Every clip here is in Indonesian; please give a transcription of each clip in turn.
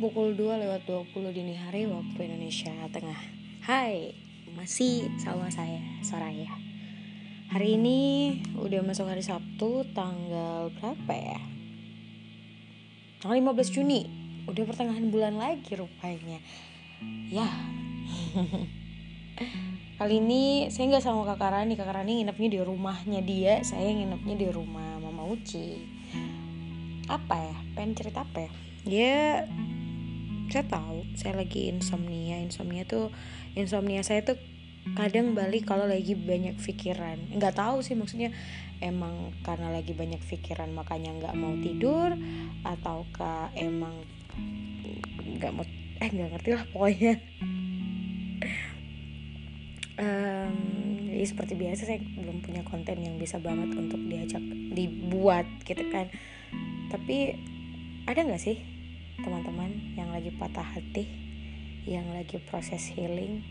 pukul 2 lewat 20 dini hari waktu Indonesia Tengah. Hai, masih sama saya, Soraya. Hari ini udah masuk hari Sabtu tanggal berapa ya? Tanggal 15 Juni. Udah pertengahan bulan lagi rupanya. Ya. Kali ini saya nggak sama kakak Rani Kakak Rani nginepnya di rumahnya dia. Saya nginepnya di rumah Mama Uci. Apa ya? Pengen cerita apa ya? Ya saya tahu saya lagi insomnia. Insomnia tuh insomnia saya tuh kadang balik kalau lagi banyak pikiran. Nggak tahu sih maksudnya emang karena lagi banyak pikiran makanya nggak mau tidur ataukah emang nggak mau eh nggak ngerti lah pokoknya. Um, jadi seperti biasa saya belum punya konten yang bisa banget untuk diajak dibuat gitu kan. Tapi ada nggak sih teman-teman yang lagi patah hati yang lagi proses healing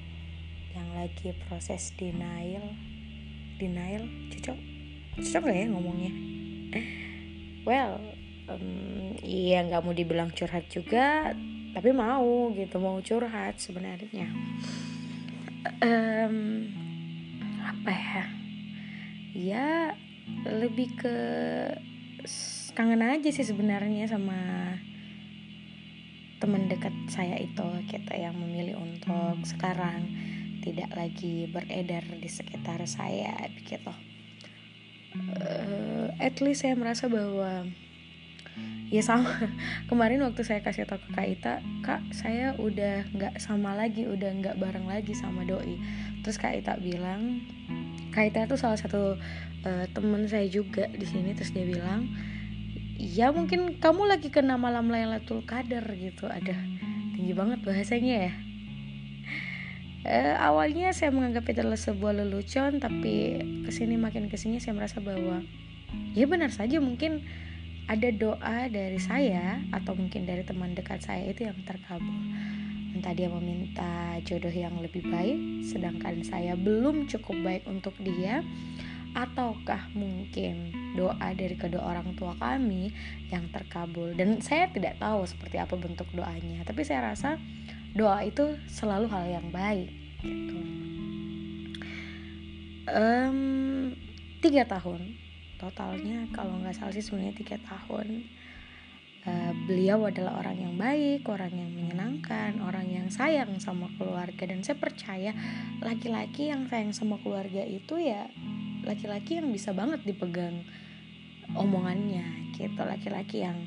yang lagi proses denial. Denial? Cocok? Cocok gak ya ngomongnya? Well um, nggak mau dibilang curhat juga tapi mau gitu mau curhat sebenarnya. Um, apa ya? Ya lebih ke kangen aja sih sebenarnya sama teman dekat saya itu kita yang memilih untuk sekarang tidak lagi beredar di sekitar saya begitu. Uh, at least saya merasa bahwa ya sama. Kemarin waktu saya kasih tau ke kak Ita kak saya udah nggak sama lagi udah nggak bareng lagi sama doi. Terus kak Ita bilang kak Ita tuh salah satu uh, temen saya juga di sini terus dia bilang ya mungkin kamu lagi kena malam Lailatul Qadar gitu ada tinggi banget bahasanya ya. Uh, awalnya saya menganggap itu adalah sebuah lelucon tapi ke sini makin ke sini saya merasa bahwa ya benar saja mungkin ada doa dari saya atau mungkin dari teman dekat saya itu yang terkabul. Entah dia meminta jodoh yang lebih baik sedangkan saya belum cukup baik untuk dia ataukah mungkin doa dari kedua orang tua kami yang terkabul? Dan saya tidak tahu seperti apa bentuk doanya tapi saya rasa doa itu selalu hal yang baik gitu. Um, tiga tahun. Totalnya kalau nggak salah sih sebenarnya tiga tahun uh, beliau adalah orang yang baik orang yang menyenangkan orang yang sayang sama keluarga. Dan saya percaya laki-laki yang sayang sama keluarga itu ya laki-laki yang bisa banget dipegang omongannya gitu. Laki-laki yang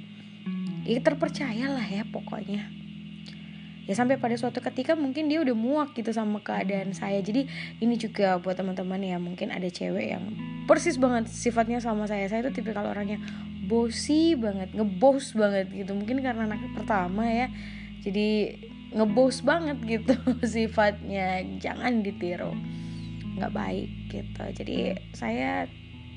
ya terpercaya lah ya pokoknya. Ya sampai pada suatu ketika mungkin dia udah muak gitu sama keadaan saya. Jadi ini juga buat teman-teman ya mungkin ada cewek yang persis banget sifatnya sama saya. Saya itu tipe kalau orangnya bosi banget ngebos banget gitu. Mungkin karena anak pertama ya jadi ngebos banget gitu sifatnya. Jangan ditiru nggak baik gitu. Jadi saya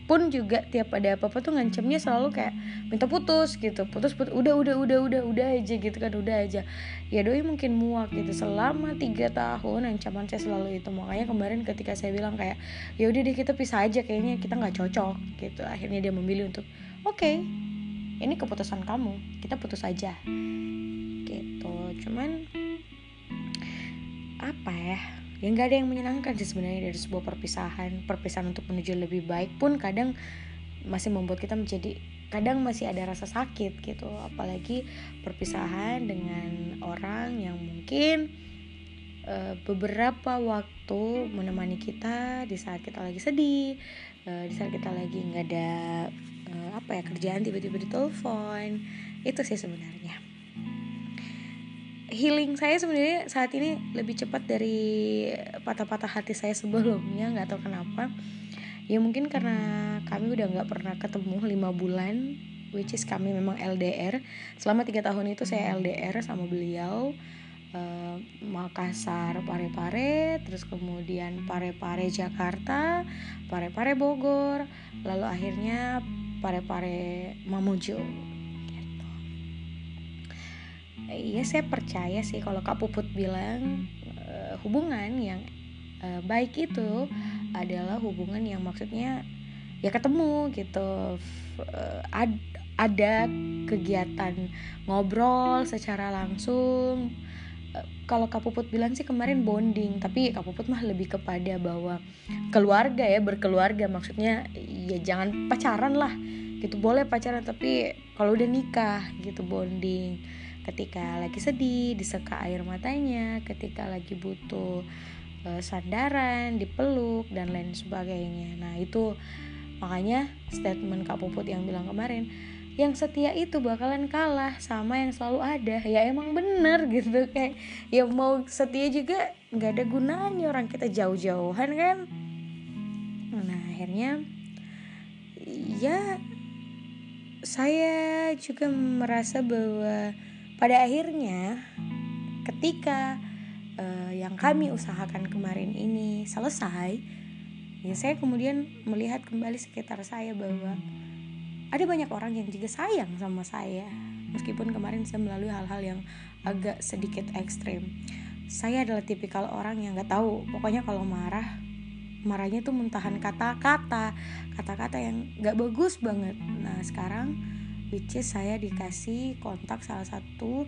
pun juga tiap ada apa-apa tuh ngancamnya selalu kayak minta putus gitu. Putus putus udah udah udah udah udah aja gitu kan udah aja. Ya doi mungkin muak gitu. Selama tiga tahun ancaman saya selalu itu. Makanya kemarin ketika saya bilang kayak ya udah deh kita pisah aja kayaknya kita nggak cocok gitu. Akhirnya dia memilih untuk oke okay, ini keputusan kamu. Kita putus aja. Gitu. Cuman apa ya? Ya nggak ada yang menyenangkan sih sebenarnya dari sebuah perpisahan. Perpisahan untuk menuju lebih baik pun kadang masih membuat kita menjadi kadang masih ada rasa sakit gitu. Apalagi perpisahan dengan orang yang mungkin uh, beberapa waktu menemani kita di saat kita lagi sedih uh, di saat kita lagi nggak ada uh, apa ya kerjaan tiba-tiba ditelepon. Itu sih sebenarnya. Healing saya sebenarnya saat ini lebih cepat dari patah-patah hati saya sebelumnya nggak tahu kenapa. Ya mungkin karena kami udah nggak pernah ketemu lima bulan which is kami memang LDR selama tiga tahun itu saya LDR sama beliau. Uh, Makassar Parepare terus kemudian Parepare Jakarta Parepare Bogor. Lalu akhirnya Parepare Mamuju iya saya percaya sih kalau Kak Puput bilang uh, hubungan yang uh, baik itu adalah hubungan yang maksudnya ya ketemu gitu. Uh, ad, ada kegiatan ngobrol secara langsung kalau Kak Puput bilang sih kemarin bonding tapi Kak Puput mah lebih kepada bahwa keluarga ya berkeluarga. Maksudnya ya jangan pacaran lah. Gitu boleh pacaran tapi kalau udah nikah gitu bonding. Ketika lagi sedih diseka air matanya. Ketika lagi butuh uh, sandaran dipeluk dan lain sebagainya. Nah itu makanya statement Kak Puput yang bilang kemarin yang setia itu bakalan kalah sama yang selalu ada. Ya emang bener gitu kayak ya mau setia juga nggak ada gunanya orang kita jauh-jauhan kan? Nah akhirnya ya saya juga merasa bahwa pada akhirnya, ketika uh, yang kami usahakan kemarin ini selesai, ya saya kemudian melihat kembali sekitar saya bahwa ada banyak orang yang juga sayang sama saya, meskipun kemarin saya melalui hal-hal yang agak sedikit ekstrim. Saya adalah tipikal orang yang nggak tahu, pokoknya kalau marah marahnya tuh mentahan kata-kata kata-kata yang gak bagus banget nah sekarang which is saya dikasih kontak salah satu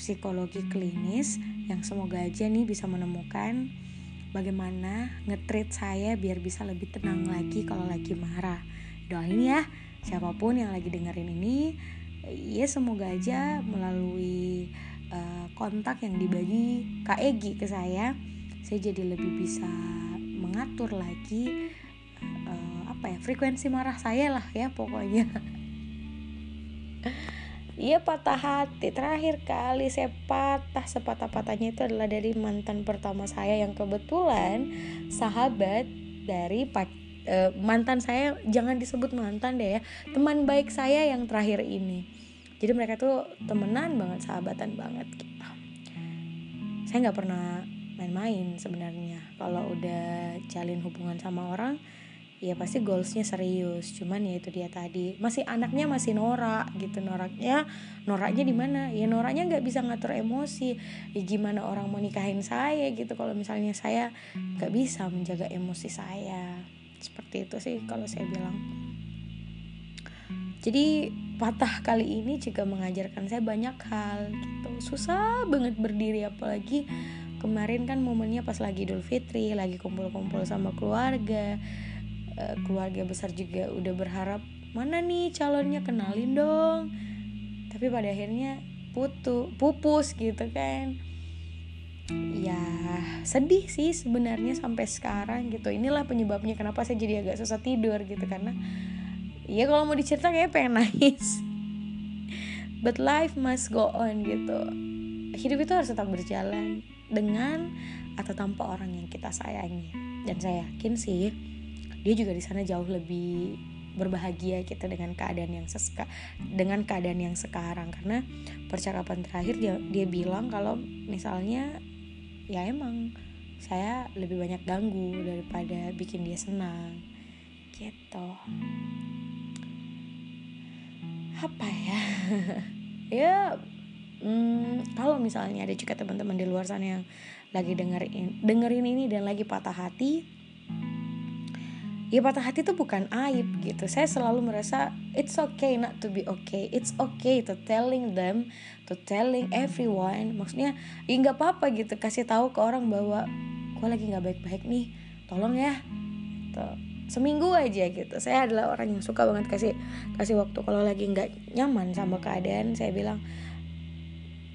psikologi klinis yang semoga aja nih bisa menemukan bagaimana ngetrit saya biar bisa lebih tenang lagi kalau lagi marah. Doain ya siapa pun yang lagi dengerin ini ya semoga aja melalui uh, kontak yang dibagi Kak Egi ke saya saya jadi lebih bisa mengatur lagi uh, apa ya frekuensi marah saya lah ya pokoknya Iya patah hati. Terakhir kali saya patah sepatah-patahnya itu adalah dari mantan pertama saya Yang kebetulan sahabat dari uh, mantan saya Jangan disebut mantan deh ya Teman baik saya yang terakhir ini. Jadi mereka tuh temenan banget, sahabatan banget gitu. Saya nggak pernah main-main sebenarnya. Kalau udah jalin hubungan sama orang ya pasti goalsnya serius. Cuman ya itu dia tadi. Masih anaknya masih norak gitu. Noraknya noraknya di mana? Ya noraknya nggak bisa ngatur emosi. Ya gimana orang mau nikahin saya gitu. Kalau misalnya saya nggak bisa menjaga emosi saya. Seperti itu sih kalau saya bilang. Jadi patah kali ini juga mengajarkan saya banyak hal gitu. Susah banget berdiri apalagi kemarin kan momennya pas lagi Idul Fitri lagi kumpul-kumpul sama keluarga uh, keluarga besar juga udah berharap mana nih calonnya? Kenalin dong. Tapi pada akhirnya putu pupus gitu kan. Ya sedih sih sebenarnya sampai sekarang gitu. Inilah penyebabnya kenapa saya jadi agak susah tidur gitu karena ya kalau mau dicerita kayak pengen nangis. But life must go on gitu. Hidup itu harus tetap berjalan dengan atau tanpa orang yang kita sayangi. Dan saya yakin sih dia juga di sana jauh lebih berbahagia kita dengan keadaan yang seska dengan keadaan yang sekarang. Karena percakapan terakhir dia dia bilang kalau misalnya ya emang saya lebih banyak ganggu daripada bikin dia senang gitu. Apa ya? Ya hmm, kalau misalnya ada juga teman-teman di luar sana yang lagi dengerin dengerin ini dan lagi patah hati ya patah hati itu bukan aib gitu. Saya selalu merasa it's okay not to be okay. It's okay to telling them to telling everyone. Maksudnya ya nggak apa-apa gitu. Kasih tahu ke orang bahwa gue lagi nggak baik-baik nih. Tolong ya. Tuh seminggu aja gitu. Saya adalah orang yang suka banget kasih kasih waktu kalau lagi nggak nyaman sama keadaan. Saya bilang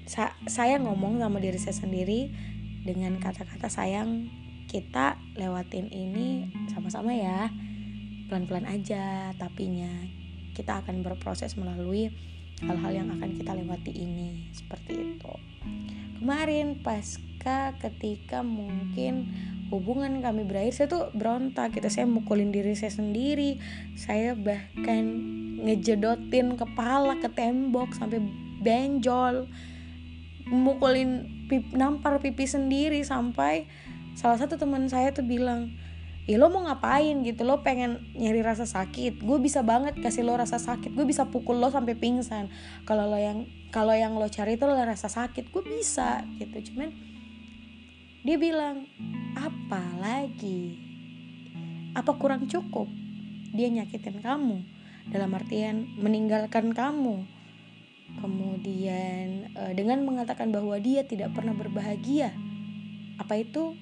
sa saya ngomong sama diri saya sendiri dengan kata-kata sayang kita lewatin ini sama-sama ya. Pelan-pelan aja tapinya. Kita akan berproses melalui hal-hal yang akan kita lewati ini. Seperti itu. Kemarin pasca ketika mungkin hubungan kami berakhir saya tuh berontak gitu. Saya mukulin diri saya sendiri. Saya bahkan ngejedotin kepala ke tembok sampai benjol. Mukulin pip, nampar pipi sendiri sampai salah satu teman saya tuh bilang ya lo mau ngapain gitu? Lo pengen nyari rasa sakit. Gue bisa banget kasih lo rasa sakit. Gue bisa pukul lo sampai pingsan. Kalau lo yang kalau yang lo cari itu lo rasa sakit. Gue bisa gitu. Cuman dia bilang apa lagi apa kurang cukup? Dia nyakitin kamu. Dalam artian meninggalkan kamu. Kemudian uh, dengan mengatakan bahwa dia tidak pernah berbahagia apa itu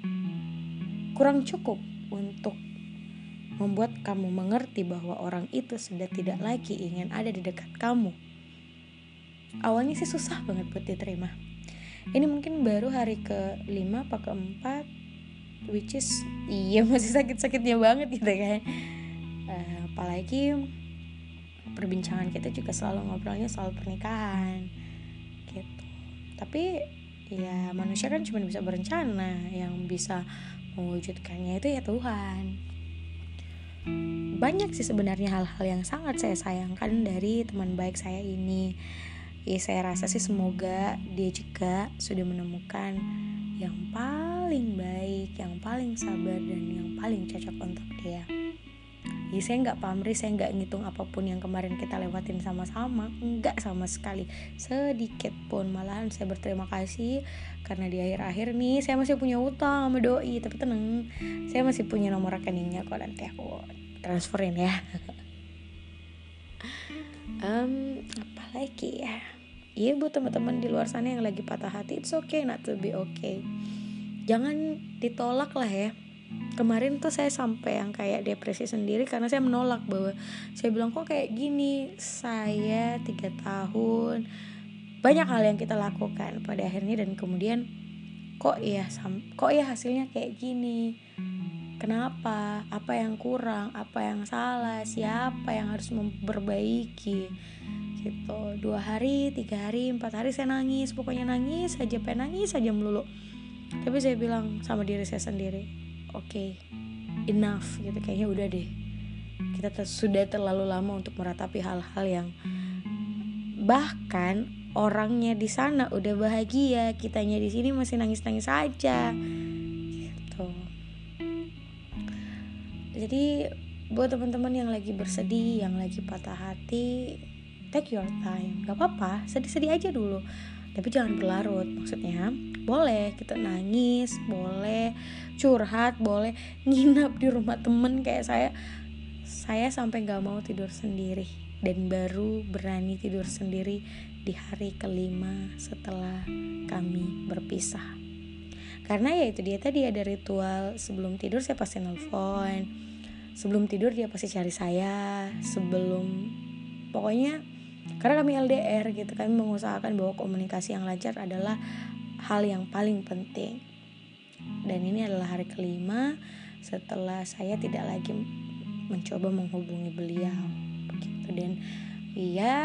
kurang cukup untuk membuat kamu mengerti bahwa orang itu sudah tidak lagi ingin ada di dekat kamu. Awalnya sih susah banget buat diterima. Ini mungkin baru hari ke-5 apa ke-4 which is iya masih sakit-sakitnya banget gitu kan. Uh, apalagi perbincangan kita juga selalu ngobrolnya soal pernikahan gitu. Tapi ya manusia kan cuma bisa berencana, yang bisa mewujudkannya itu ya Tuhan. Banyak sih sebenarnya hal-hal yang sangat saya sayangkan dari teman baik saya ini. Ya saya rasa sih semoga dia juga sudah menemukan yang paling baik yang paling sabar dan yang paling cocok untuk dia ya saya nggak pamrih saya nggak ngitung apa pun yang kemarin kita lewatin sama-sama. Nggak sama sekali. Sedikit pun malahan saya berterima kasih karena di akhir-akhir nih saya masih punya utang sama doi tapi tenang saya masih punya nomor rekeningnya kok nanti aku transferin ya. Um, apa lagi ya? Iya buat teman-teman di luar sana yang lagi patah hati It's okay not to be okay. Jangan ditolak lah ya Kemarin tuh saya sampai yang kayak depresi sendiri Karena saya menolak bahwa Saya bilang kok kayak gini? Saya tiga tahun. Banyak hal yang kita lakukan pada akhirnya Dan kemudian Kok ya kok ya hasilnya kayak gini? Kenapa? Apa yang kurang? Apa yang salah? Siapa yang harus memperbaiki? Gitu. Dua hari tiga hari empat hari saya nangis. Pokoknya nangis saja pengen nangis saja melulu. Tapi saya bilang sama diri saya sendiri oke okay, enough gitu. Kayaknya udah deh. Kita ter sudah terlalu lama untuk meratapi hal-hal yang bahkan orangnya di sana udah bahagia kitanya di sini masih nangis-nangis saja gitu. Jadi buat teman-teman yang lagi bersedih yang lagi patah hati take your time. Gak apa-apa sedih-sedih aja dulu tapi jangan berlarut maksudnya boleh kita nangis boleh curhat boleh nginap di rumah temen. Kayak saya saya sampai gak mau tidur sendiri dan baru berani tidur sendiri di hari kelima setelah kami berpisah. Karena ya itu dia tadi ada ritual. Sebelum tidur saya pasti nelfon sebelum tidur dia pasti cari saya sebelum pokoknya karena kami LDR gitu kami mengusahakan bahwa komunikasi yang lancar adalah hal yang paling penting. Dan ini adalah hari kelima setelah saya tidak lagi mencoba menghubungi beliau. Begitu dan iya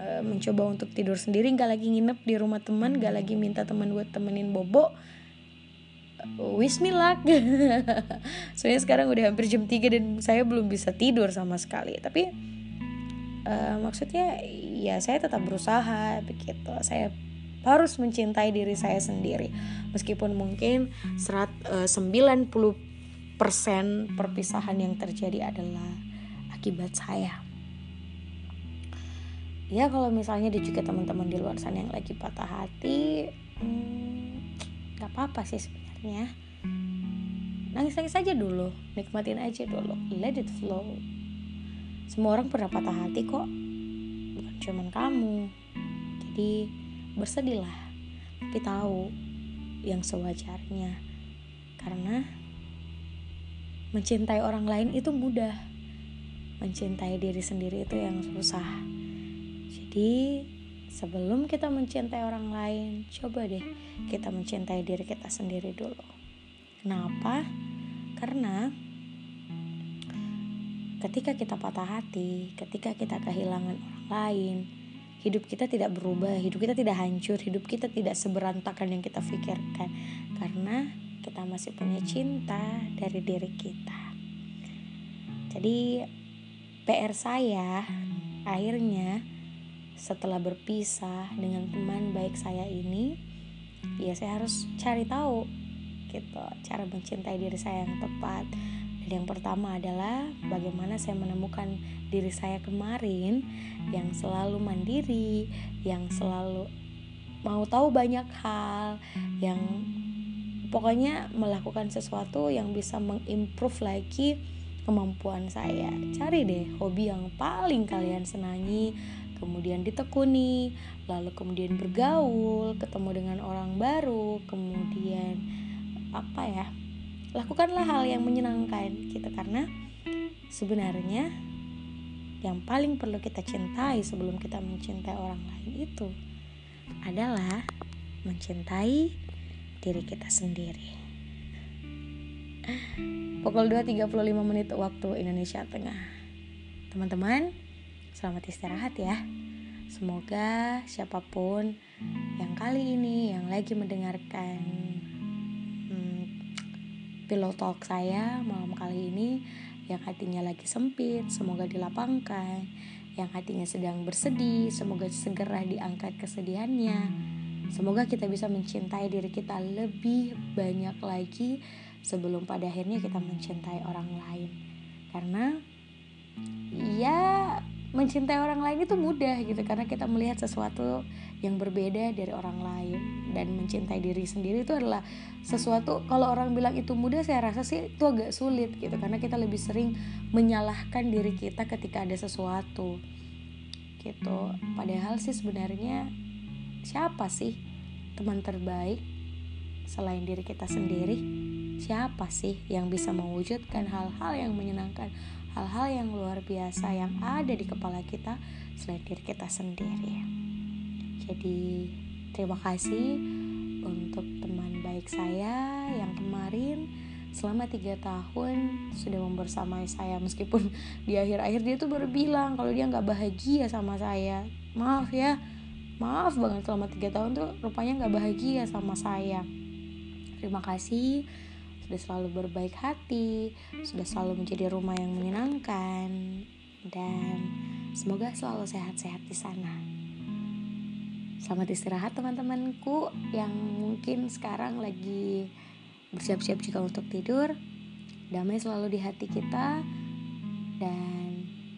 e, mencoba untuk tidur sendiri nggak lagi nginep di rumah teman nggak lagi minta teman buat temenin bobo. Wish me luck. Soalnya sekarang udah hampir jam 3 dan saya belum bisa tidur sama sekali. Tapi uh, maksudnya ya saya tetap berusaha begitu. Saya harus mencintai diri saya sendiri. Meskipun mungkin serat uh, 90% perpisahan yang terjadi adalah akibat saya. Ya kalau misalnya ada juga teman-teman di luar sana yang lagi patah hati hmm, gak apa-apa sih sebenarnya. Ya nangis-nangis aja dulu nikmatin aja dulu. Let it flow semua orang pernah patah hati kok. Bukan cuman kamu. Jadi bersedihlah. Tapi tahu yang sewajarnya. Karena mencintai orang lain itu mudah. Mencintai diri sendiri itu yang susah. Jadi Sebelum kita mencintai orang lain, coba deh kita mencintai diri kita sendiri dulu. Kenapa? Karena ketika kita patah hati, ketika kita kehilangan orang lain, hidup kita tidak berubah, hidup kita tidak hancur, hidup kita tidak seberantakan yang kita pikirkan. Karena kita masih punya cinta dari diri kita. Jadi PR saya akhirnya setelah berpisah dengan teman baik saya ini ya saya harus cari tahu gitu cara mencintai diri saya yang tepat yang pertama adalah bagaimana saya menemukan diri saya kemarin yang selalu mandiri yang selalu mau tahu banyak hal yang pokoknya melakukan sesuatu yang bisa mengimprove lagi kemampuan saya. Cari deh hobi yang paling kalian senangi kemudian ditekuni lalu kemudian bergaul ketemu dengan orang baru kemudian apa ya lakukanlah hal yang menyenangkan gitu karena sebenarnya yang paling perlu kita cintai sebelum kita mencintai orang lain itu adalah mencintai diri kita sendiri. Pukul 2.35 menit waktu Indonesia Tengah. Teman-teman, selamat istirahat ya. Semoga siapa pun yang kali ini yang lagi mendengarkan pillow talk saya malam kali ini yang hatinya lagi sempit, semoga dilapangkan. Yang hatinya sedang bersedih, semoga segera diangkat kesedihannya. Semoga kita bisa mencintai diri kita lebih banyak lagi sebelum pada akhirnya kita mencintai orang lain karena ya mencintai orang lain itu mudah gitu karena kita melihat sesuatu yang berbeda dari orang lain. Dan mencintai diri sendiri itu adalah sesuatu kalau orang bilang itu mudah saya rasa sih itu agak sulit gitu karena kita lebih sering menyalahkan diri kita ketika ada sesuatu gitu. Padahal sih sebenarnya siapa sih teman terbaik selain diri kita sendiri? Siapa sih yang bisa mewujudkan hal-hal yang menyenangkan, hal-hal yang luar biasa yang ada di kepala kita selain diri kita sendiri? Jadi, terima kasih untuk teman baik saya yang kemarin selama tiga tahun sudah membersamai saya. Meskipun di akhir-akhir dia tuh baru bilang kalau dia nggak bahagia sama saya. Maaf ya maaf banget selama tiga tahun tuh rupanya nggak bahagia sama saya. Terima kasih sudah selalu berbaik hati, sudah selalu menjadi rumah yang menyenangkan, dan semoga selalu sehat-sehat di sana. Selamat istirahat teman-temanku yang mungkin sekarang lagi bersiap-siap juga untuk tidur. Damai selalu di hati kita dan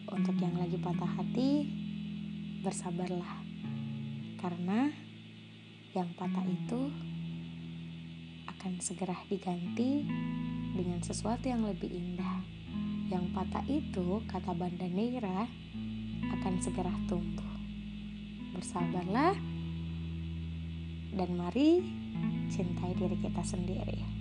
untuk yang lagi patah hati bersabarlah. Karena yang patah itu akan segera diganti dengan sesuatu yang lebih indah. Yang patah itu, kata Banda Neira, akan segera tumbuh. Bersabarlah dan mari cintai diri kita sendiri.